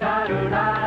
da do da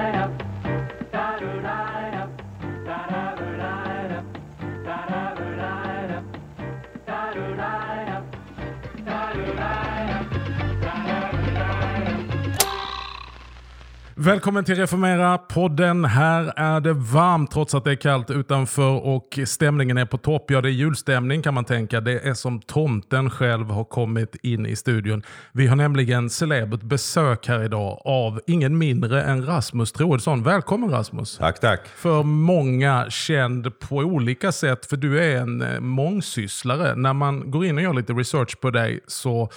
Välkommen till Reformera-podden. Här är det varmt trots att det är kallt utanför och stämningen är på topp. Ja, det är julstämning kan man tänka. Det är som tomten själv har kommit in i studion. Vi har nämligen celebert besök här idag av ingen mindre än Rasmus Troedsson. Välkommen Rasmus! Tack, tack. För många känd på olika sätt, för du är en eh, mångsysslare. När man går in och gör lite research på dig så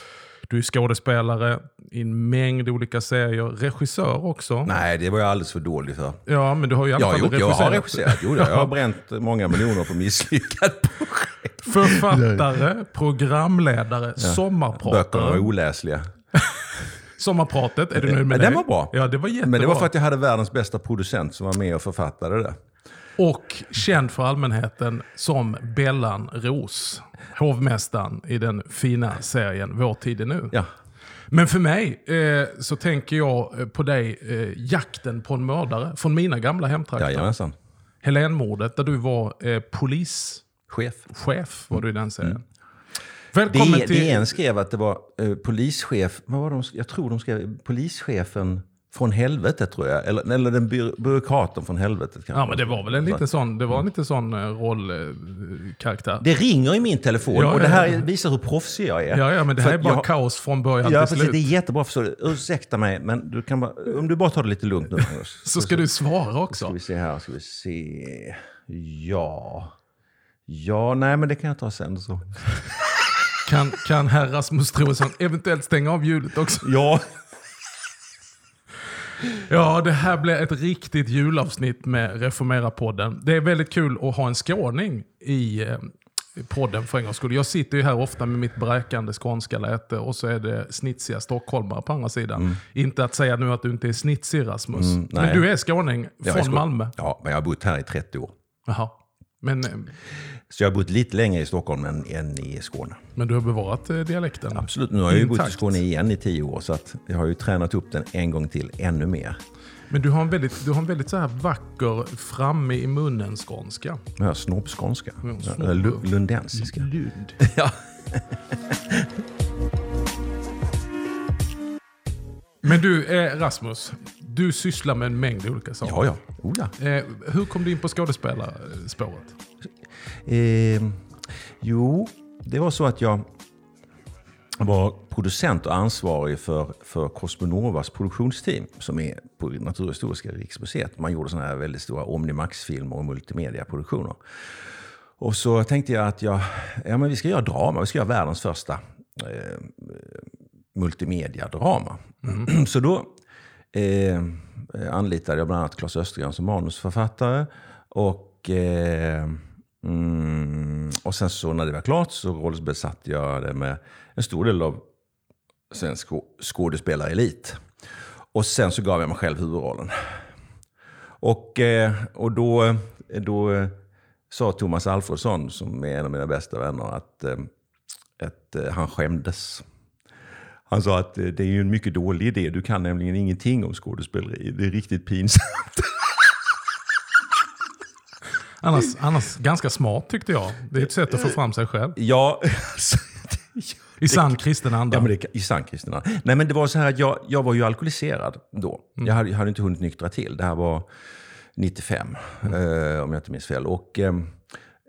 du är skådespelare i en mängd olika serier. Regissör också. Nej, det var jag alldeles för dålig för. Ja, men du har ju i alla fall gjort, jag har regisserat. regisserat. Jo, jag har bränt många miljoner på misslyckade projekt. Författare, programledare, Böckerna var sommarpratare. oläsliga. Sommarpratet, är du nöjd med det? den var bra. Ja, det var jättebra. Men det var för att jag hade världens bästa producent som var med och författade det. Och känd för allmänheten som Bellan Ros. Hovmästaren i den fina serien Vår tid är nu. Ja. Men för mig eh, så tänker jag eh, på dig, eh, jakten på en mördare från mina gamla hemtrakter. Jajamensan. Helénmordet där du var eh, polischef Chef. var du i den serien. Välkommen Mm. Det, till... DN skrev att det var eh, polischef, vad var de, jag tror de skrev polischefen från helvetet tror jag. Eller, eller den by, byråkraten från helvetet. kanske. Ja men det var väl en liten sån, det var en liten sån eh, rollkaraktär. Det ringer i min telefon Ja, och det här ja. visar hur proffsig jag är. Ja, ja men det För här är bara jag- kaos från början Ja, till precis. slut. Det är jättebra. Förstår du. Ursäkta mig, men du kan bara, om du bara tar det lite lugnt nu. Så ska du svara Ska också. vi se här, ska vi se. Ja. Ja, nej men det kan jag ta sen. Så. Kan, kan herr Rasmus Troedsson eventuellt stänga av ljudet också? Ja. Ja, det här blir ett riktigt julavsnitt med Reformera-podden. Det är väldigt kul att ha en skåning i eh, podden för en gångs skull. Jag sitter ju här ofta med mitt bräkande skånska läte och så är det snitsiga stockholmare på andra sidan. Inte att säga nu att du inte är snitsig Rasmus. Mm. Men du är skåning Jag är från skå- Malmö. Ja, men jag har bott här i 30 år. Jaha. Men, eh, Så jag har bott lite längre i Stockholm än, än i Skåne. men du har bevarat eh, dialekten? Absolut, nu har jag ju bott i. Skåne igen i 10 år. Så att jag har ju tränat upp den en gång till, ännu mer. Men du har en väldigt, du har en väldigt så här vacker framme i munnen skånska. Jag har snobbskånska. Ja, snobb. Lundensiska. Lund. Ja. Men du, eh, Rasmus. Du sysslar med en mängd olika saker. Ja, ja. Oh, ja. Eh, hur kom du in på skådespelarspåret? Eh, jo, det var så att jag var producent och ansvarig för, för Cosmonovas produktionsteam som är på Naturhistoriska riksmuseet. Man gjorde sådana här väldigt stora Omnimax-filmer och multimediaproduktioner. Och så tänkte jag att jag, ja, men vi ska göra drama, vi ska göra världens första eh, multimediadrama. Så då eh, eh anlitade jag bland annat Claes Östergran som manusförfattare. Och, eh, mm, och sen så när det var klart så rollbesatte jag det med en stor del av svensk skådespelarelit. Och sen så gav jag mig själv huvudrollen. Och, eh, och då, eh, då eh, sa Thomas Alfredsson, som är en av mina bästa vänner, att, att han skämdes. Han sa att eh, det är ju en mycket dålig idé. Du kan nämligen ingenting om skådespeleri. Det är riktigt pinsamt. Annars, annars ganska smart tyckte jag. Det är ett sätt att få fram sig själv. Ja, alltså, I sann kristen anda. Ja, men det, I sann kristina. Nej, men det var så här att jag, jag var ju alkoholiserad då. Jag, hade, jag hade inte hunnit nyktra till. Det här var 95, eh, om jag inte minns fel. Och, ehm,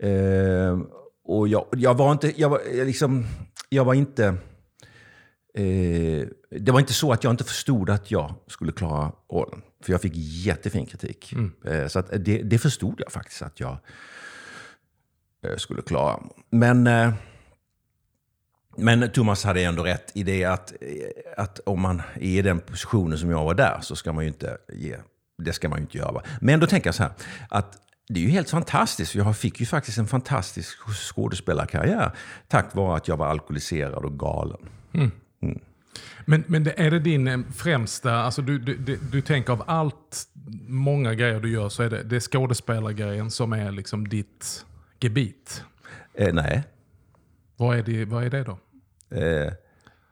eh, och jag, jag var inte... Jag var, jag liksom, jag var inte... Eh, det var inte så att jag inte förstod att jag skulle klara rollen. För jag fick jättefin kritik. Eh, så det, det förstod jag faktiskt att jag eh, skulle klara. Men... Eh, men Thomas hade ändå rätt i det att, att om man är i den positionen som jag var där så ska man ju inte ge, det ska man ju inte göra. Men då tänker jag så här, att det är ju helt fantastiskt. Jag fick ju faktiskt en fantastisk skådespelarkarriär tack vare att jag var alkoholiserad och galen. Men, men det, är det din eh, främsta, alltså du, du, du, du tänker av allt, många grejer du gör så är det, det är skådespelargrejen som är liksom ditt gebit. Eh, nej. Vad är det, vad är det då? Eh,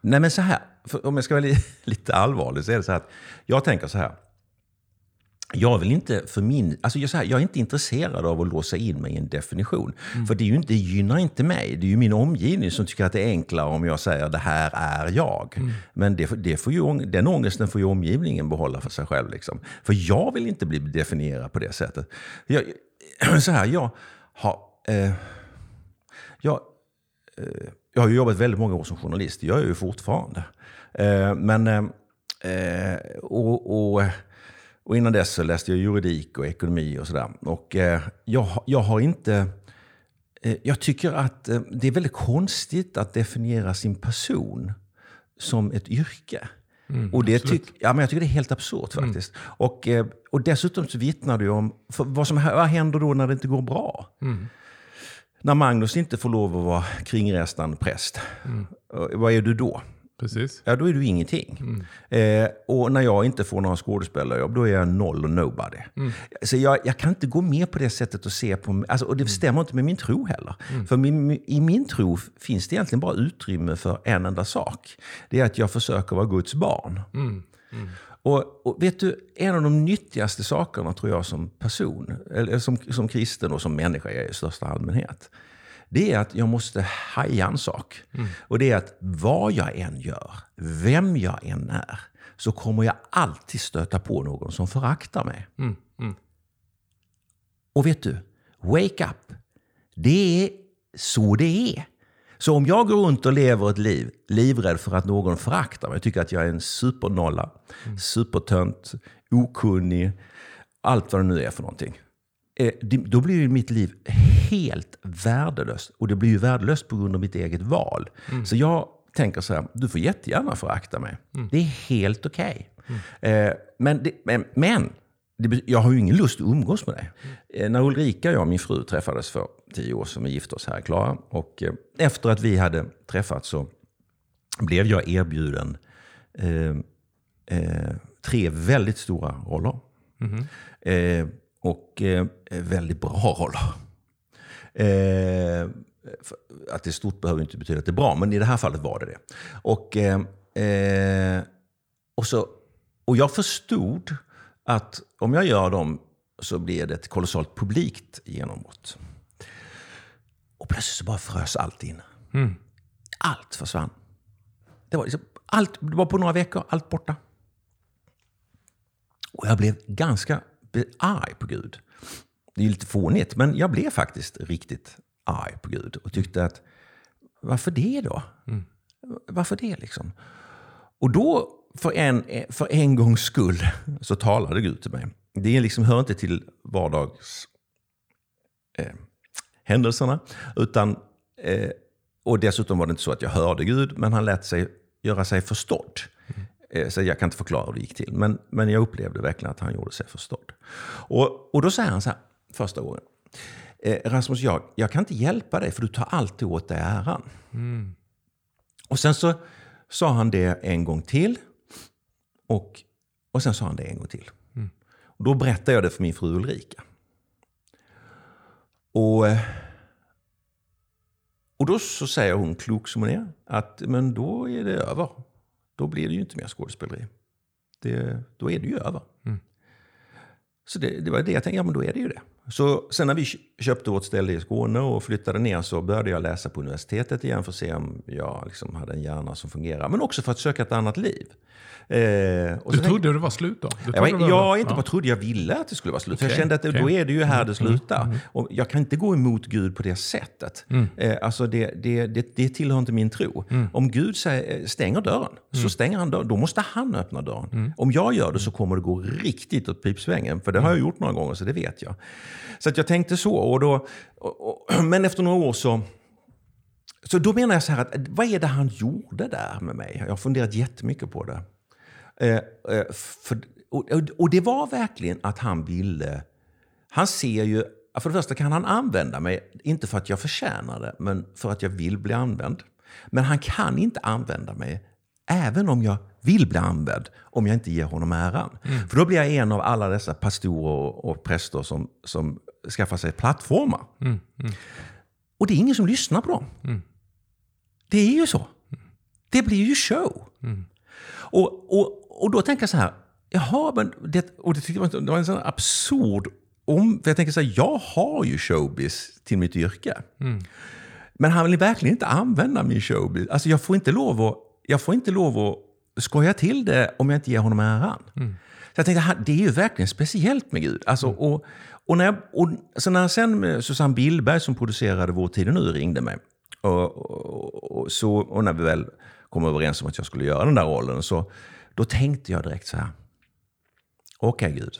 nej men så här, om jag ska vara li- lite allvarlig så är det så här att jag tänker så här. Jag vill inte för min... Alltså jag, här, jag är inte intresserad av att låsa in mig i en definition. För det, är ju inte, det gynnar inte mig. Det är ju min omgivning som tycker att det är enklare om jag säger det här är jag. Men det, det får ju, den ångesten får ju omgivningen behålla för sig själv. Liksom. För jag vill inte bli definierad på det sättet. Jag, så här, jag har... Eh, jag, eh, jag har ju jobbat väldigt många år som journalist. Det gör jag ju fortfarande. Eh, men... Eh, eh och, och och innan dess så läste jag juridik och ekonomi och sådär. Och eh, jag, jag har inte... Eh, jag tycker att eh, det är väldigt konstigt att definiera sin person som ett yrke. Mm, och det tyck, ja, men jag tycker det är helt absurt mm. faktiskt. Mm. Och, eh, och dessutom så vittnar det om vad som vad händer då när det inte går bra. Mm. När Magnus inte får lov att vara kringresande präst, mm. vad är du då? Precis. Ja, då är du ingenting. Mm. Eh, och när jag inte får några skådespelarjobb, då är jag noll och nobody. Mm. Så jag, jag, kan inte gå med på det sättet att se på alltså, Och det stämmer inte med min tro heller. Mm. För min, i min tro finns det egentligen bara utrymme för en enda sak. Det är att jag försöker vara Guds barn. Mm. Mm. Och, och, vet du, en av de nyttigaste sakerna tror jag som person, eller som, som kristen och som människa i största allmänhet, det är att jag måste haja en sak. Mm. Och det är att vad jag än gör, vem jag än är, så kommer jag alltid stöta på någon som föraktar mig. Mm. Mm. Och vet du, wake up. Det är så det är. Så om jag går runt och lever ett liv livrädd för att någon föraktar mig, tycker att jag är en supernolla, mm. supertönt, okunnig, allt vad det nu är för någonting. Eh, då blir ju mitt liv helt värdelöst. Och det blir ju värdelöst på grund av mitt eget val. Mm. Så jag tänker så här, du får jättegärna förakta mig. Mm. Det är helt okej. Okay. Mm. Eh, men, men, men det, jag har ju ingen lust att umgås med dig. Eh, när Ulrika och jag, min fru, träffades för tio år sedan, vi gifte oss här i Klara. Och eh, efter att vi hade träffats så blev jag erbjuden eh, eh, tre väldigt stora roller. Mm. Och väldigt bra roller. Eh, att det är stort behöver inte betyda att det är bra, men i det här fallet var det det. Och, eh, eh, och, så, och jag förstod att om jag gör dem så blir det ett kolossalt publikt genombrott. Och plötsligt så bara frös allt in. Mm. Allt försvann. Det var, liksom, allt, det var på några veckor, allt borta. Och jag blev ganska arg på Gud det är lite fånigt, men jag blev faktiskt riktigt arg på Gud och tyckte att varför det då? Mm. Varför det liksom? Och då, för en, för en gångs skull, så talade Gud till mig. Det liksom, hör inte till vardags eh, utan, eh, och dessutom var det inte så att jag hörde Gud, men han lät sig göra sig förstådd. Eh, så jag kan inte förklara hur det gick till, men, men jag upplevde verkligen att han gjorde sig förstådd. Och, och då säger han så här, första gången. Eh, Rasmus, jag, jag kan inte hjälpa dig för du tar alltid åt dig äran. Mm. Och sen så sa han det en gång till. Och, och sen sa han det en gång till. Mm. Och då berättade jag det för min fru Ulrika. Och, eh, och då så säger hon, klok som hon är, att men då är det över. Då blir det ju inte mer skådespeleri. Det, då är det ju över. Mm. Så det, det, var det jag tänkte, ja men då är det ju det. Så sen när vi köpte vårt ställe i Skåne och flyttade ner så började jag läsa på universitetet igen för att se om jag liksom hade en hjärna som fungerar. Men också för att söka ett annat liv. Eh, du trodde det var slut då? Jag, var, jag inte ja. bara trodde, jag ville att det skulle vara slut. Okay. Jag kände att okay. då är det ju här mm. det slutar. Mm. Och jag kan inte gå emot Gud på det sättet. Mm. Eh, alltså det, det, det, det tillhör inte min tro. Mm. Om Gud säger, stänger dörren, så mm. stänger han dörren. Då måste han öppna dörren. Mm. Om jag gör det så kommer det gå riktigt åt pipsvängen. För det har jag gjort några gånger, så det vet jag. Så att jag tänkte så. Och då, och, och, men efter några år så så då menar jag så här, att, vad är det han gjorde där med mig? Jag har funderat jättemycket på det. Eh, eh, för, och, och, det var verkligen att han ville... Han ser ju... För det första kan han använda mig, inte för att jag förtjänar det, men för att jag vill bli använd. Men han kan inte använda mig även om jag vill bli använd, om jag inte ger honom äran. Mm. För då blir jag en av alla dessa pastorer och präster som, som skaffar sig plattformar. Mm. Mm. Och det är ingen som lyssnar på dem. Mm. Det är ju så. Det blir ju show. Mm. Och, och, och då tänker jag så här, jaha, men det, och det, tyckte jag, det var en sån absurd om... För jag tänker så här, jag har ju showbiz till mitt yrke. Men han vill verkligen inte använda min showbiz. Alltså jag får inte lov att, jag får inte lov att skoja till det om jag inte ger honom äran. Så jag tänkte, det är ju verkligen speciellt med Gud. Alltså, och, och, när jag, och så när sen Susanne Billberg som producerade Vår tid är nu ringde mig. Och, och, och, så, och när vi väl kom överens om att jag skulle göra den där rollen, så då tänkte jag direkt så här. Okej Gud.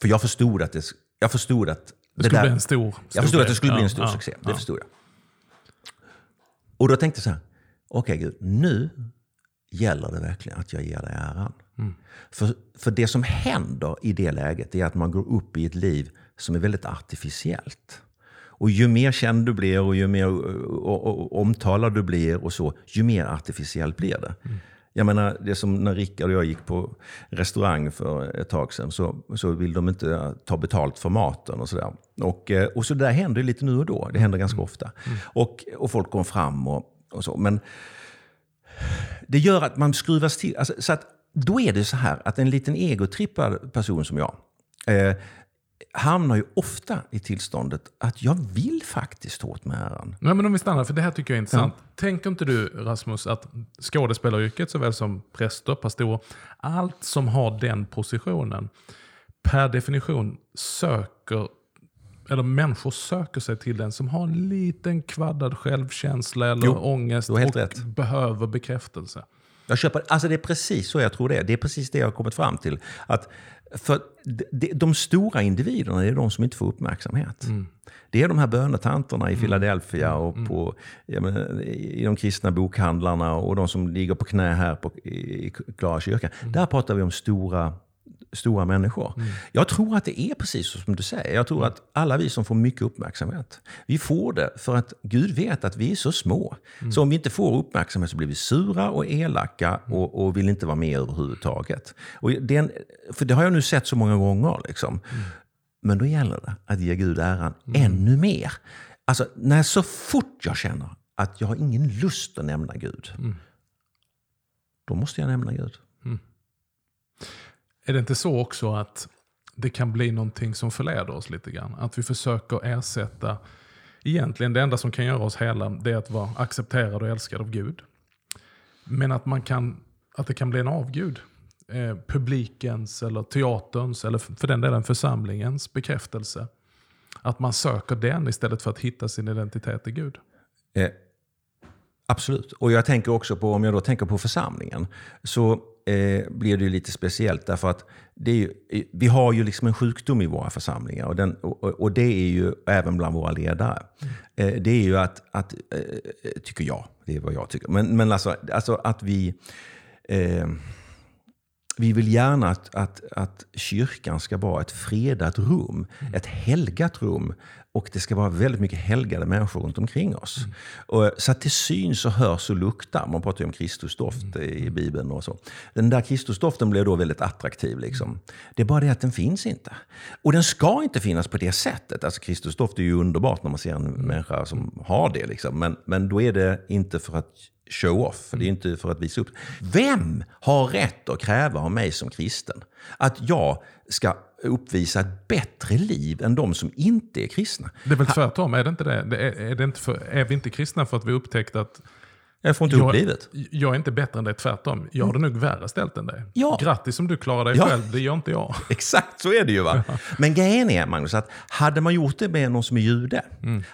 För jag förstod att det, jag förstod att Det skulle bli en stor, stor jag förstod att det skulle bli en stor ja, succé. Det ja. förstod jag. Och då tänkte jag så här. Okej Gud, nu gäller det verkligen att jag ger dig äran. Mm. För, för det som händer i det läget är att man går upp i ett liv som är väldigt artificiellt. Och ju mer känd du blir och ju mer och, och, omtalad du blir och så, ju mer artificiellt blir det. Mm. Jag menar, det som när Rickard och jag gick på restaurang för ett tag sedan, så, så vill de inte ta betalt för maten och sådär. Och, eh, och så där händer det lite nu och då. Det händer ganska ofta. Och, och folk kommer fram och, och så. Men det gör att man skruvas till. Alltså, så att, då är det så här att en liten egotrippad person som jag eh, hamnar ju ofta i tillståndet att jag vill faktiskt åt med äran. Nej, men om vi stannar, för det här tycker jag är intressant. Tänker inte du Rasmus att skådespelaryrket såväl som präster, pastorer, allt som har den positionen per definition söker, eller människor söker sig till den som har en liten kvaddad självkänsla eller Jo, ångest och rätt. behöver bekräftelse. Jag köper, alltså det är precis så jag tror det är. Det är precis det jag har kommit fram till. Att för de, de, stora individerna är de som inte får uppmärksamhet. Det är de här bönetanterna i Philadelphia och på, jag menar, i de kristna bokhandlarna och de som ligger på knä här på, i Klara kyrka. Där pratar vi om stora stora människor. Jag tror att det är precis som du säger. Jag tror att alla vi som får mycket uppmärksamhet, vi får det för att Gud vet att vi är så små. Så om vi inte får uppmärksamhet så blir vi sura och elaka och, och vill inte vara med överhuvudtaget. Och det är en, för det har jag nu sett så många gånger. Liksom. Men då gäller det att ge Gud äran ännu mer. Alltså, när så fort jag känner att jag har ingen lust att nämna Gud, då måste jag nämna Gud. Är det inte så också att det kan bli någonting som förleder oss lite grann? Att vi försöker ersätta, egentligen det enda som kan göra oss hela, det är att vara accepterad och älskad av Gud. Men att, man kan, att det kan bli en avgud. Eh, publikens, eller teaterns, eller för den delen församlingens bekräftelse. Att man söker den istället för att hitta sin identitet i Gud. Eh, absolut. Och jag tänker också på, om jag då tänker på församlingen, så eh, blir det ju lite speciellt. Därför att det är ju, eh, vi har ju liksom en sjukdom i våra församlingar. Och, den, och, och- det är ju även bland våra ledare. Eh, det är ju att, att eh, tycker jag, det är vad jag tycker. Men, men alltså, alltså att vi... Eh, vi vill gärna att, att, att kyrkan ska vara ett fredat rum, ett helgat rum. Och det ska vara väldigt mycket helgade människor runt omkring oss. Och, så att det syns och hörs och luktar. Man pratar ju om Kristusdoft i Bibeln och så. Den där Kristusdoften blir då väldigt attraktiv. Liksom. Det är bara det att den finns inte. Och den ska inte finnas på det sättet. Alltså Kristusdoft är ju underbart när man ser en människa som har det. Liksom. Men, men då är det inte för att show off. För det är inte för att visa upp. Vem har rätt att kräva av mig som kristen att jag ska uppvisa ett bättre liv än de som inte är kristna? Det är väl tvärtom, är det inte det? det är, är, det inte för, är vi inte kristna för att vi upptäckt att jag får inte ihop livet. jag är inte bättre än dig, tvärtom. Jag har det nog värre ställt än dig. Ja. Grattis om du klarar dig Ja. själv, det gör inte jag. Exakt så är det ju. va. Men grejen är, Magnus, att hade man gjort det med någon som är jude,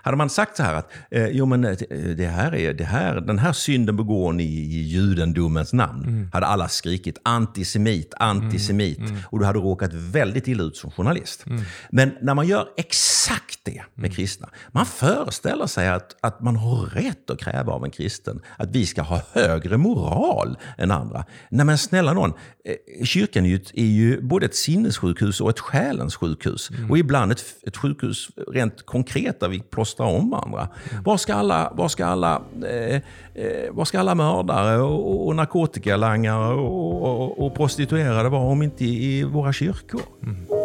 hade man sagt så här att eh, jo, men, eh, det här är, det här, den här synden begår ni i judendomens namn, hade alla skrikit antisemit, antisemit. Och du hade råkat väldigt illa ut som journalist. Men när man gör exakt det med kristna, man föreställer sig att, att man har rätt att kräva av en kristen att vi ska ha högre moral än andra. Nej men snälla någon, eh, kyrkan är ju, är ju både ett sinnessjukhus och ett själens sjukhus. Och ibland ett, ett sjukhus rent konkret där vi plåstrar om varandra. Var ska alla, var ska alla, eh, eh, var ska alla mördare och, och narkotikalangare och, och, och prostituerade vara om inte i, våra kyrkor? Har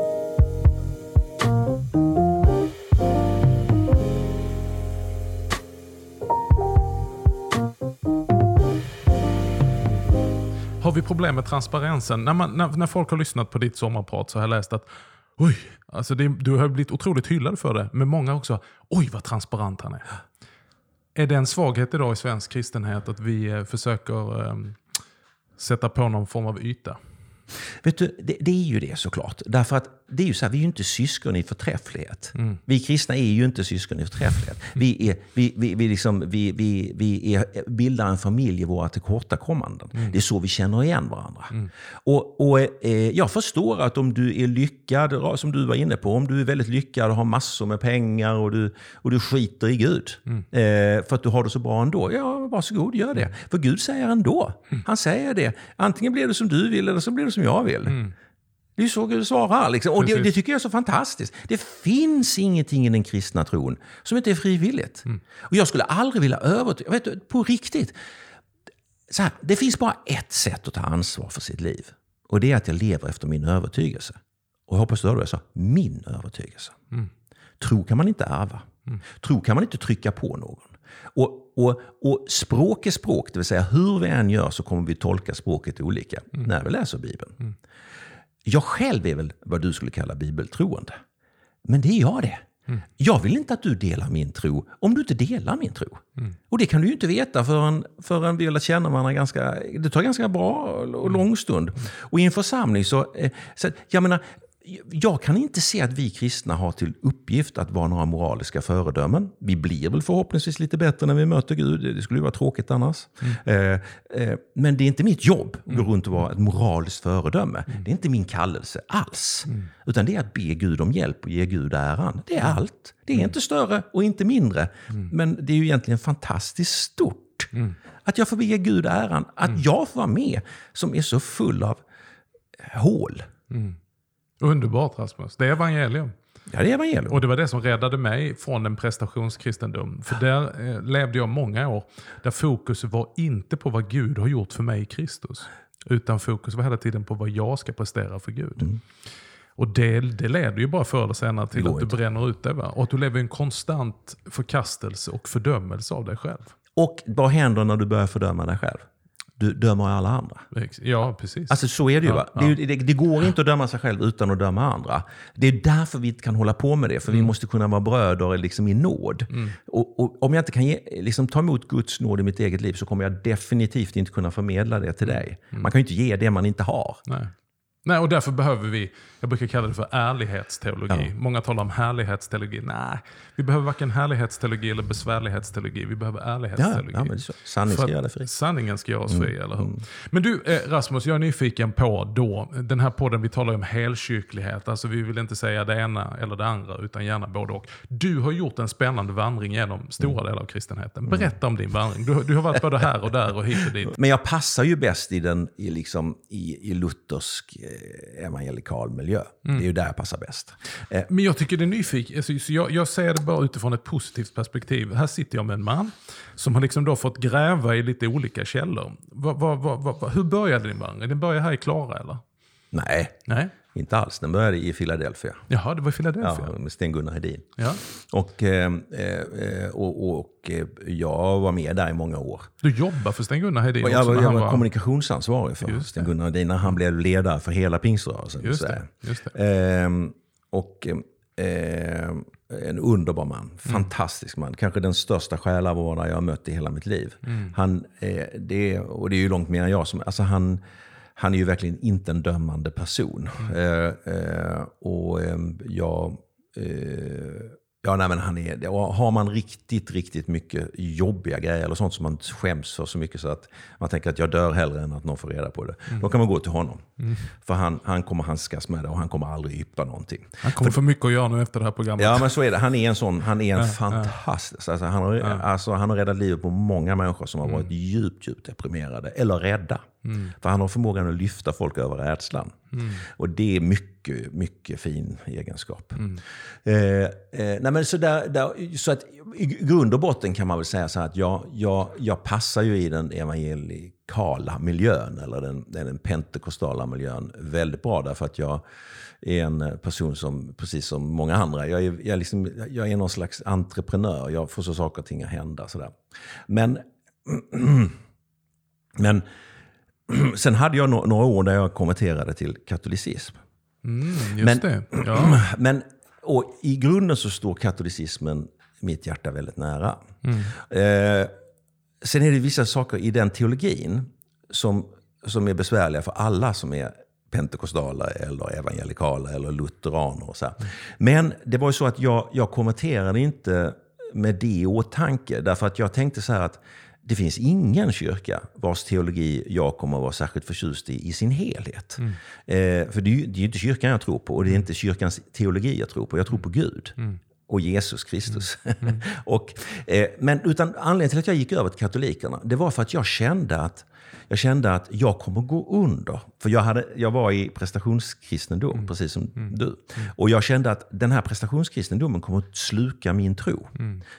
vi problem med transparensen. När, man, när, när folk har lyssnat på ditt sommarprat så har jag läst att oj, alltså det, du har blivit otroligt hyllad för det. Men många också, oj vad transparent han är. Är det en svaghet idag i svensk kristenhet att vi eh, försöker um, sätta på någon form av yta? Vet du, det, det, är ju det såklart. Därför att det är ju så här, vi är ju inte syskon i förträfflighet. Mm. Vi kristna är ju inte syskon i förträfflighet. Vi, är, vi, vi, vi, liksom, vi, vi, vi är, bildar en familj i våra tillkortakommanden. Mm. Det är så vi känner igen varandra. Mm. Och, och eh, Jag förstår att om du är lyckad, som du var inne på, om du är väldigt lyckad och har massor med pengar och du, och du skiter i Gud mm. eh, för att du har det så bra ändå. Ja, varsågod, gör det. För Gud säger ändå. Mm. Han säger det. Antingen blir det som du vill eller så blir det som jag vill. Mm. Det är så Gud svarar. Liksom. Och det, det, tycker jag är så fantastiskt. Det finns ingenting i den kristna tron som inte är frivilligt. Mm. Och jag skulle aldrig vilja övertyga, vet du, på riktigt. Så här, det finns bara ett sätt att ta ansvar för sitt liv. Och det är att jag lever efter min övertygelse. Och jag hoppas du hörde vad jag sa. Min övertygelse. Mm. Tro kan man inte ärva. Mm. Tro kan man inte trycka på någon. Och, och, och språk är språk, det vill säga hur vi än gör så kommer vi tolka språket olika mm. när vi läser Bibeln. Mm. Jag själv är väl vad du skulle kalla bibeltroende. Men det är jag det. Mm. Jag vill inte att du delar min tro om du inte delar min tro. Mm. Och det kan du ju inte veta förrän, förrän vi har lärt känna varandra ganska... Det tar ganska bra och lång stund. Mm. Och i en församling så... Eh, så jag menar, jag kan inte se att vi kristna har till uppgift att vara några moraliska föredömen. Vi blir väl förhoppningsvis lite bättre när vi möter Gud. Det skulle ju vara tråkigt annars. Mm. Eh, eh, men det är inte mitt jobb att gå mm. runt och vara ett moraliskt föredöme. Mm. Det är inte min kallelse alls. Mm. Utan det är att be Gud om hjälp och ge Gud äran. Det är mm. allt. Det är mm. inte större och inte mindre. Men det är ju egentligen fantastiskt stort. Att jag får be Gud äran. Att jag får vara med som är så full av hål. Underbart Rasmus. Det är evangelium. Ja, det är evangelium. Och det var det som räddade mig från en prestationskristendom. För där eh, levde jag många år där fokus var inte på vad Gud har gjort för mig i Kristus. Utan fokus var hela tiden på vad jag ska prestera för Gud. Mm. Och det, det leder ju bara förr eller senare till att du bränner ut dig. Va? Och att du lever i en konstant förkastelse och fördömelse av dig själv. Och vad händer när du börjar fördöma dig själv? Du dömer alla andra. Ja, precis. Alltså så är det ju. Ja, ja. Det, det, det, går inte att döma sig själv utan att döma andra. Det är därför vi inte kan hålla på med det. För mm. vi måste kunna vara bröder liksom i nåd. Mm. Och, och, om jag inte kan ge, liksom, ta emot Guds nåd i mitt eget liv så kommer jag definitivt inte kunna förmedla det till dig. Mm. Man kan ju inte ge det man inte har. Nej. Nej, och därför behöver vi, jag brukar kalla det för ärlighetsteologi. Ja. Många talar om härlighetsteologi. Nej, vi behöver varken härlighetsteologi eller besvärlighetsteologi. Vi behöver ärlighetsteologi. Ja, ja. Sanningen ska göra det fri. Sanningen ska göra oss fri, mm. eller hur? Mm. Men du eh, Rasmus, jag är nyfiken på då, den här podden, vi talar om helkyrklighet. Alltså vi vill inte säga det ena eller det andra, utan gärna både och. Du har gjort en spännande vandring genom stora mm. delar av kristenheten. Mm. Berätta om din vandring. Du, du, har varit både här och där och hit och dit. Men jag passar ju bäst i, den, i, liksom, i, i luthersk Eh, evangelikal miljö. Mm. Det är ju där jag passar bäst. Eh, Men jag tycker det är nyfiket. Alltså, jag, jag ser det bara utifrån ett positivt perspektiv. Här sitter jag med en man som har liksom då fått gräva i lite olika källor. Va, va, va, hur började din vandring? Den började här i Klara eller? Nej. Nej. Inte alls. Den började i Philadelphia. Jaha, det var i Philadelphia? Ja, med Sten-Gunnar Hedin. Ja. Och, eh, eh, och, och, eh, jag var med där i många år. Du jobbade för Sten-Gunnar Hedin och Jag, var, jag var, var kommunikationsansvarig för Sten-Gunnar Hedin när han blev ledare för hela pingströrelsen just det, just det. Eh, och eh, en underbar man. Mm. Fantastisk man. Kanske den största själavårdare jag har mött i hela mitt liv. Mm. Han, eh, det, och det är ju långt mer än jag som... Alltså han, han är ju verkligen inte en dömande person. Mm. Eh, och eh, jag... Eh, Ja, nej, men han är, har man riktigt, riktigt mycket jobbiga grejer eller sånt som man skäms för så mycket så att man tänker att jag dör hellre än att någon får reda på det. Mm. Då kan man gå till honom. Mm. För han, han kommer handskas med det och han kommer aldrig yppa någonting. Han kommer för, få mycket att göra nu efter det här programmet. Ja, men så är det. Han är en sån, han är en ja, fantastisk. Ja. Alltså, han, har, ja. alltså, han har räddat livet på många människor som har varit mm. djupt, djupt deprimerade eller rädda. Mm. För han har förmågan att lyfta folk över rädslan. Mm. Och det är mycket, mycket fin egenskap. Mm. Eh, eh, nej men så, där, där, så att i grund och botten kan man väl säga så att jag, jag, jag passar ju i den evangelikala miljön, eller den, den pentekostala miljön, väldigt bra. Därför att jag är en person som, precis som många andra, jag är, jag liksom, jag är någon slags entreprenör. Jag får så saker och ting att hända. Sådär. Men, men sen hade jag no några år där jag konverterade till katolicism. Mm, just Men- det. Ja. Men och i grunden så står katolicismen mitt hjärta väldigt nära. Eh, sen är det vissa saker i den teologin som, som är besvärliga för alla som är pentekostala eller evangelikala eller lutheraner. Och så här. Men det var ju så att jag, jag konverterade inte med det i åtanke. Därför att jag tänkte så här att det finns ingen kyrka vars teologi jag kommer att vara särskilt förtjust i i sin helhet. Eh, för det är, ju, det är inte kyrkan jag tror på och det är inte kyrkans teologi jag tror på. Jag tror på Gud och Jesus Kristus. och, eh, men utan anledningen till att jag gick över till katolikerna, det var för att jag kände att jag kände att jag kommer gå under. För jag, hade, jag var i prestationskristendom, precis som du. Och jag kände att den här prestationskristendomen kommer att sluka min tro.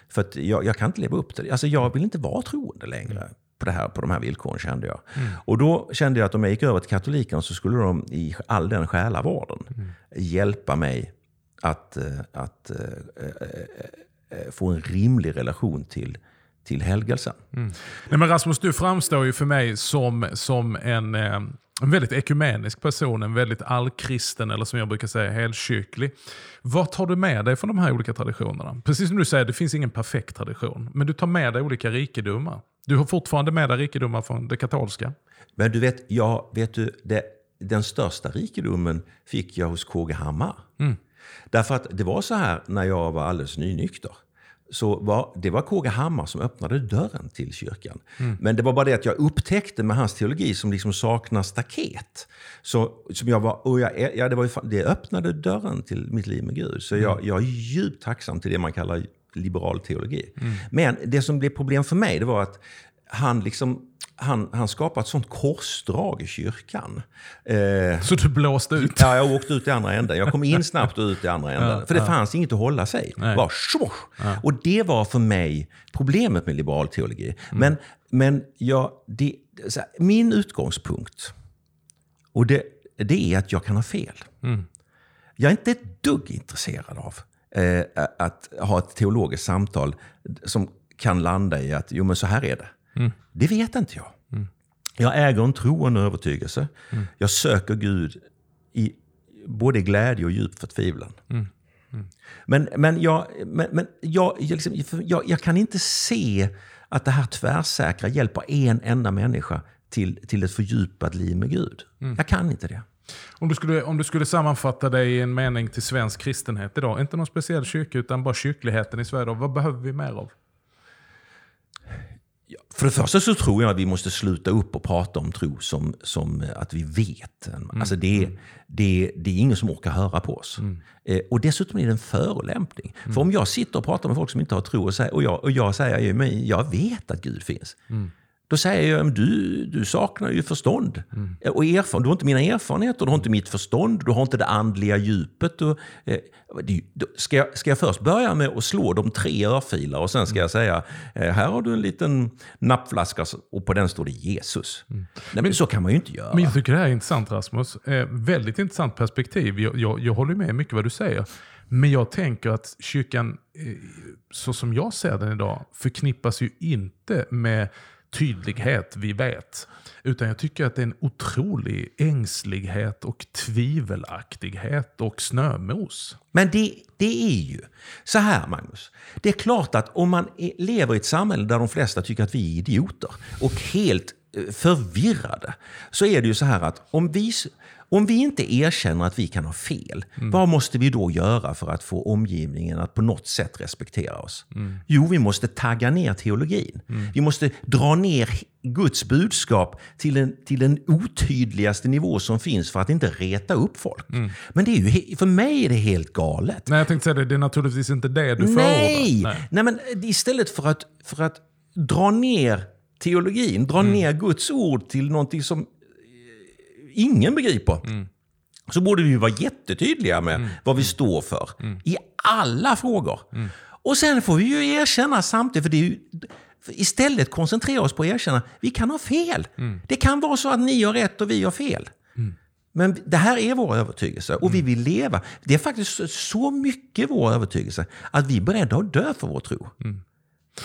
För att jag, jag kan inte leva upp till det. Alltså jag vill inte vara troende längre. På, det här, på de här villkoren kände jag. Och då kände jag att om jag gick över till katolikerna så skulle de i all den själavården hjälpa mig att, eh, att eh, eh, eh, få en rimlig relation till, till helgelsen. Nej, men Rasmus, du framstår ju för mig som, som en, eh, en väldigt ekumenisk person, en väldigt allkristen eller som jag brukar säga helkyrklig. Vad tar du med dig från de här olika traditionerna? Precis som du säger, det finns ingen perfekt tradition, men du tar med dig olika rikedomar. Du har fortfarande med dig rikedomar från det katolska. Men du vet, jag, vet du, det, den största rikedomen fick jag hos KG Hammar. Därför att det var så här när jag var alldeles nynykter. Så var, det var KG Hammar som öppnade dörren till kyrkan. Men det var bara det att jag upptäckte med hans teologi som liksom saknar staket. Så, som jag var, och jag, ja, det, var ju, det öppnade dörren till mitt liv med Gud. Så jag, jag är djupt tacksam till det man kallar liberal teologi. Men det som blev problem för mig det var att han, liksom, han, han skapade ett sånt korsdrag i kyrkan. Eh, Så du blåste ut. Ja, jag åkte ut i andra änden. Jag kom in snabbt och ut i andra änden. för det fanns inget att hålla sig. Det var swosh. Och det var för mig problemet med liberal teologi. Men, men jag, det, här, min utgångspunkt, och det, det är att jag kan ha fel. Jag är inte ett dugg intresserad av eh, att ha ett teologiskt samtal som kan landa i att jo, men så här är det. Det vet inte jag. Jag äger en tro och en övertygelse. Jag söker Gud i både glädje och djup förtvivlan. Men, men, jag, men, men jag, jag, liksom, jag, jag kan inte se att det här tvärsäkra hjälper en enda människa till, till ett fördjupat liv med Gud. Jag kan inte det. Om du, skulle, om du skulle sammanfatta dig i en mening till svensk kristenhet idag, inte någon speciell kyrka utan bara kyrkligheten i Sverige, då, vad behöver vi mer av? För det första så tror jag att vi måste sluta upp och prata om tro som, som att vi vet. Alltså det, det, det är ingen som orkar höra på oss. Eh, och dessutom är det en förolämpning. För om jag sitter och pratar med folk som inte har tro och, säger, och, jag, och jag säger "Ja, men jag vet att Gud finns. Då säger jag, "Men du, du saknar ju förstånd. Eh, Och erfaren, du har inte mina erfarenheter, du har inte mitt förstånd, du har inte det andliga djupet. Och, eh, då- ska, jag, ska jag först börja med att slå de tre örfilar och sen ska jag säga, eh, här har du en liten nappflaska och på den står det Jesus. Nej, men så kan man ju inte göra. Men jag tycker det här är intressant Rasmus. Eh, väldigt intressant perspektiv. Jag, jag, jag håller med mycket vad du säger. Men jag tänker att kyrkan, eh, så som jag ser den idag, förknippas ju inte med tydlighet, vi vet. Utan jag tycker att det är en otrolig ängslighet och tvivelaktighet och snömos. Men det, det är ju så här, Magnus. Det är klart att om man lever i ett samhälle där de flesta tycker att vi är idioter och helt eh, förvirrade, så är det ju så här att om vi, om vi inte erkänner att vi kan ha fel, vad måste vi då göra för att få omgivningen att på något sätt respektera oss? Jo, vi måste tagga ner teologin. Vi måste dra ner Guds budskap till den, till den otydligaste nivå som finns för att inte reta upp folk. Men det är ju, för mig är det helt galet. Nej, jag tänkte säga det, det är naturligtvis inte det du Nej! förordar. Nej. men istället för att, för att dra ner teologin, dra ner Guds ord till någonting som ingen begriper. Så borde vi vara jättetydliga med vad vi står för i alla frågor. Och sen får vi ju erkänna samtidigt, för det är ju, istället koncentrera oss på att erkänna vi kan ha fel. Det kan vara så att ni har rätt och vi har fel. Men det här är vår övertygelse och vi vill leva. Det är faktiskt så mycket vår övertygelse att vi är beredda att dö för vår tro.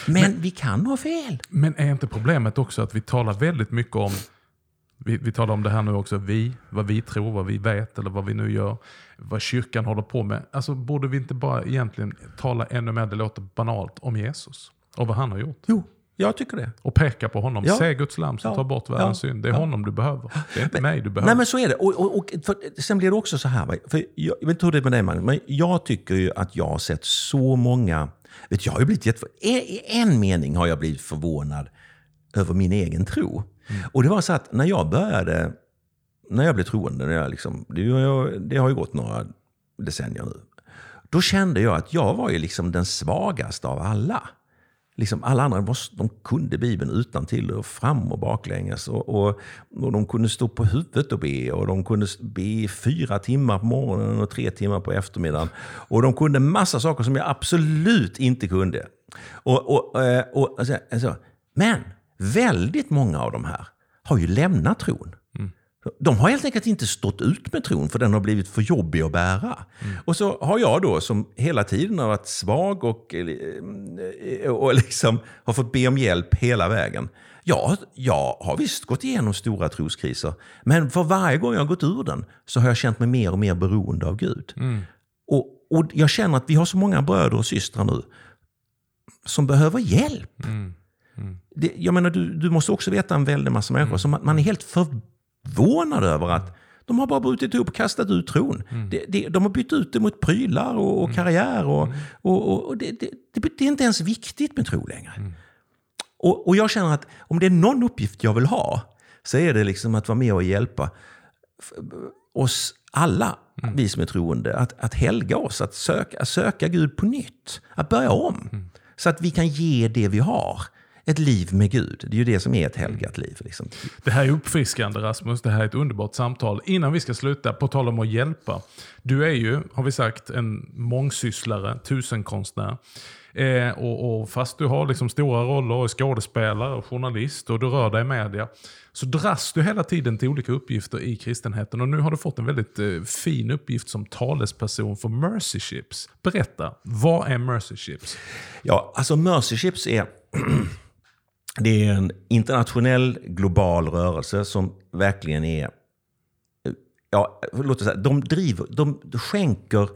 Men, vi kan ha fel. Men är inte problemet också att vi talar väldigt mycket om Vi, vi talar om det här nu också, vi, vad vi tror, vad vi vet eller vad vi nu gör. Vad kyrkan håller på med. Alltså borde vi inte bara egentligen tala ännu mer, det låter banalt, om Jesus och vad han har gjort? Jo, jag tycker det. Och peka på honom. Ja. Se Guds lam som Ja. tar bort världens Ja. synd. Det är Ja. honom du behöver. Det är inte mig du behöver. Nej men så är det. Och, och, och för, sen blir det också så här. För jag, jag vet inte hur det är med dig Magnus, men jag tycker ju att jag har sett så många... Vet, jag har blivit jätte, i en mening har jag blivit förvånad över min egen tro. Och det var så att när jag började, när jag blev troende, när jag liksom, det, har ju- det har ju gått några decennier nu. Då kände jag att jag var ju liksom den svagaste av alla. Liksom alla andra de, de kunde Bibeln utan till och fram och baklänges. Och, och, och de kunde stå på huvudet och be. Och de kunde be fyra timmar på morgonen och tre timmar på eftermiddagen. Och de kunde massa saker som jag absolut inte kunde. Och, och, eh, och, alltså, alltså, men väldigt många av de här har ju lämnat tron. De har helt enkelt inte stått ut med tron för den har blivit för jobbig att bära. Och så har jag då som hela tiden har varit svag och, eh, och liksom har fått be om hjälp hela vägen. Ja, jag har visst gått igenom stora troskriser. Men för varje gång jag har gått ur den så har jag känt mig mer och mer beroende av Gud. Och, och jag känner att vi har så många bröder och systrar nu som behöver hjälp. Det, jag menar, du, du måste också veta en väldig massa människor som man, man är helt förvånad över att de har bara brutit ihop och kastat ut tron. Det, det, de har bytt ut det mot prylar och, och karriär. Och, och, och, och det, det, det, är inte ens viktigt med tro längre. Och, och jag känner att om det är någon uppgift jag vill ha så är det liksom att vara med och hjälpa oss alla, vi som är troende, att, att helga oss, att söka, att söka Gud på nytt. Att börja om. Så att vi kan ge det vi har. Ett liv med Gud. Det är ju det som är ett helgat liv. Liksom. Det här är uppfriskande Rasmus, det här är ett underbart samtal. Innan vi ska sluta, på tal om att hjälpa. Du är ju, har vi sagt, en mångsysslare, tusenkonstnär. Eh, och, och fast du har liksom stora roller och är skådespelare och journalist och du rör dig i media. Så dras du hela tiden till olika uppgifter i kristenheten. Och nu har du fått en väldigt eh, fin uppgift som talesperson för Mercy Ships. Berätta, vad är Mercy Ships? Ja, alltså Mercy Ships är, det är en internationell global rörelse som verkligen är, ja, låt oss säga, de driver, de skänker eh,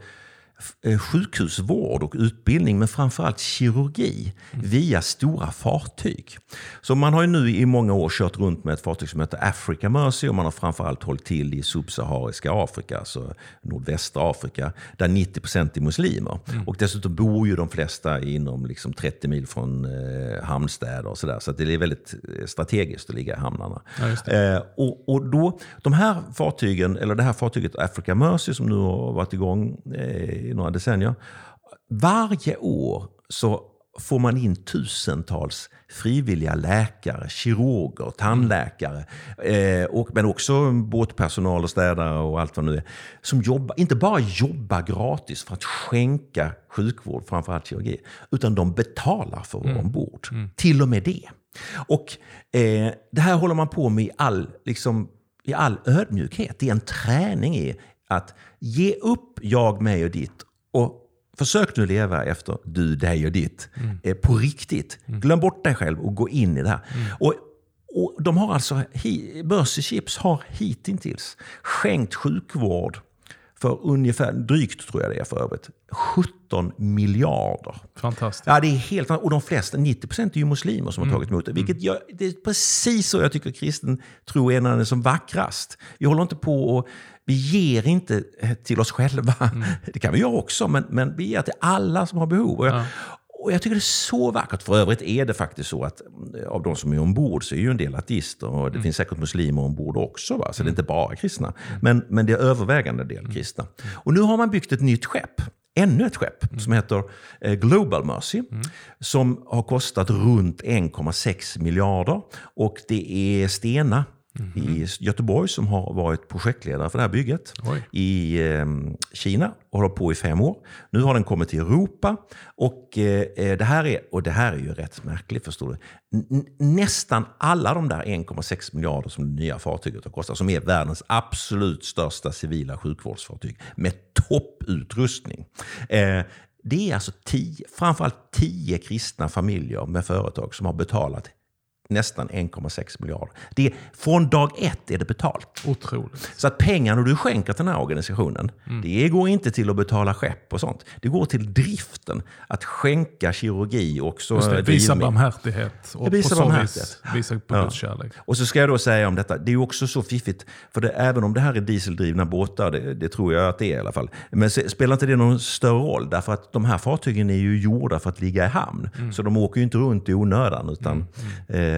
sjukhusvård och utbildning, men framförallt kirurgi via stora fartyg. Så man har ju nu i många år kört runt med ett fartyg som heter Africa Mercy och man har framförallt hållit till i subsahariska Afrika, alltså nordvästra Afrika, där 90% är muslimer. Och dessutom bor ju de flesta inom liksom 30 mil från eh, hamnstäder och sådär. Så det är väldigt eh, strategiskt att ligga i hamnarna. Ja. Eh, och, och då, de här fartygen, eller det här fartyget Africa Mercy som nu har varit igång eh, i några decennier. Varje år så får man in tusentals frivilliga läkare, kirurger, tandläkare, eh, och, men också båtpersonal och städare och allt vad det nu är. Som jobbar, inte bara jobbar gratis för att skänka sjukvård, framförallt kirurgi, utan de betalar för att vara ombord. Till och med det. Och eh, det här håller man på med i all, liksom, i all ödmjukhet. Det är en träning i att ge upp jag, mig och ditt och försök nu leva efter du, dig och ditt eh, på riktigt. Glöm bort dig själv och gå in i det här. Och, och de har alltså, Mercy Chips har hittills skänkt sjukvård för ungefär, drygt tror jag det är för övrigt, 17 miljarder. Fantastiskt. Ja, det är helt Och de flesta, 90% är ju muslimer som har tagit emot det. Vilket gör, det är precis så jag tycker kristen tro är när den är som vackrast. Vi håller inte på och vi ger inte eh, till oss själva. Det kan vi göra också, men, men vi ger till alla som har behov. Och jag, och jag tycker det är så vackert. För övrigt är det faktiskt så att mm, av de som är ombord så är ju en del ateister och det finns säkert muslimer ombord också. Va? Så det är inte bara kristna. Men, men det är övervägande del kristna. Och nu har man byggt ett nytt skepp ännu ett skepp som heter eh, Global Mercy. Som har kostat runt 1,6 miljarder. Och det är Stena i Göteborg som har varit projektledare för det här bygget. Oj. I eh, Kina och håller på i fem år. Nu har den kommit till Europa. Och, eh, det, här är, och det här är ju rätt märkligt förstår du. N- nästan alla de där 1,6 miljarder som det nya fartyget har kostat, som är världens absolut största civila sjukvårdsfartyg med topputrustning. Eh, det är alltså tio, framförallt tio kristna familjer med företag som har betalat nästan 1,6 miljarder. Det är, från dag ett är det betalt. Otroligt. Så att pengarna du skänker till den här organisationen, Mm. det går inte till att betala skepp och sånt. Det går till driften. Att skänka kirurgi och så Just det, visa barmhärtighet och visa på barmhärtighet. vis visa på Ja. Kärlek. Och så ska jag då säga om detta, det är ju också så fiffigt, för det, även om det här är dieseldrivna båtar, det, det tror jag att det är i alla fall, men spelar inte det någon större roll? Därför att de här fartygen är ju gjorda för att ligga i hamn. Mm. Så de åker ju inte runt i onödan. Utan, eh, eh,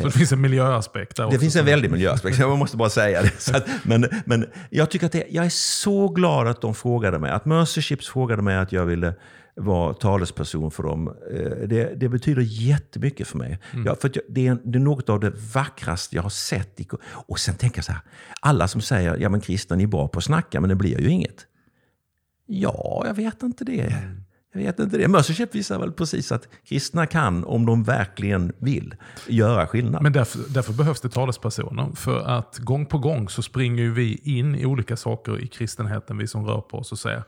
Så det finns en miljöaspekt där det också. finns en väldig miljöaspekt, jag måste bara säga det. Att, men, men jag tycker att det, jag är så glad att de frågade mig, att Ships frågade mig att jag ville vara talesperson för dem. Eh, Det, det betyder jättemycket för mig. Ja, för jag, det, är, det är något av det vackraste jag har sett. i- Och sen tänker jag så här, alla som säger, ja men kristna ni är bra på att snacka men det blir ju inget. Ja, jag vet inte det. Jag vet inte det. Mercy visar väl precis att kristna kan, om de verkligen vill, göra skillnad. Men därför, därför behövs det talespersoner. För att gång på gång så springer vi in i olika saker i kristenheten, vi som rör på oss och säger.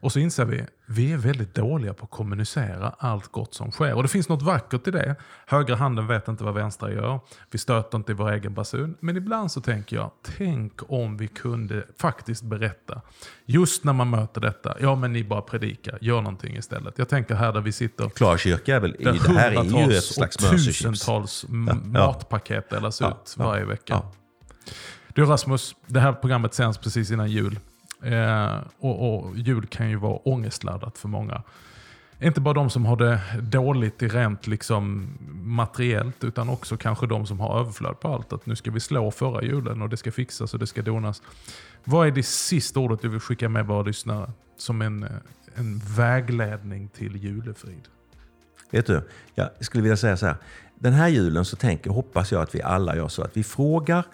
Och så inser vi, vi är väldigt dåliga på att kommunicera allt gott som sker. Och det finns något vackert i det. Högra handen vet inte vad vänstra gör. Vi stöter inte i vår egen basun. Men ibland så tänker jag, tänk om vi kunde faktiskt berätta. Just när man möter detta, ja men ni bara predikar, gör någonting istället. Jag tänker här där vi sitter. Klara kyrka är väl, Där det här är ju ett slags och tusentals Ja, ja. matpaket delas Ja, ut varje vecka. Du Rasmus, det här programmet sänds precis innan jul. Eh, och, och jul kan ju vara ångestladdat för många. Inte bara de som har det dåligt i rent liksom materiellt, utan också kanske de som har överflöd på allt. Att nu ska vi slå förra julen och det ska fixas och det ska donas. Vad är det sista ordet du vill skicka med våra lyssnare som en, eh, en vägledning till julefrid? Vet du, jag skulle vilja säga så här. Den här julen så tänker, hoppas jag att vi alla gör så att vi frågar,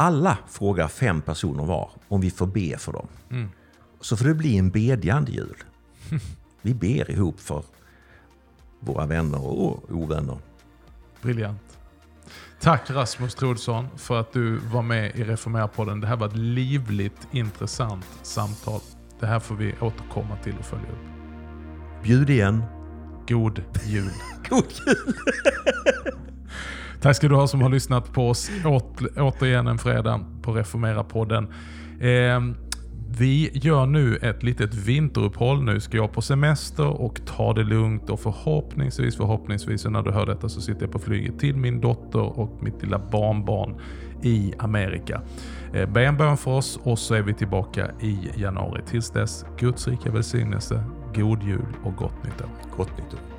alla frågar fem personer var om vi får be för dem. Så får det bli en bedjande jul. Vi ber ihop för våra vänner och ovänner. Briljant. Tack Rasmus Troedsson för att du var med i Reformera-podden. Det här var ett livligt, intressant samtal. Det här får vi återkomma till och följa upp. Bjud igen. God jul! God jul! Tack ska du ha som har lyssnat på oss Åter, återigen en fredag på Reformera-podden. Eh, vi gör nu ett litet vinteruppehåll. Nu ska jag på semester och ta det lugnt och förhoppningsvis, förhoppningsvis, när du hör detta så sitter jag på flyget till min dotter och mitt lilla barnbarn i Amerika. Eh, be en bön för oss och så är vi tillbaka i januari. Tills dess, Guds rika välsignelse, god jul och gott nytt år. Gott nytt år.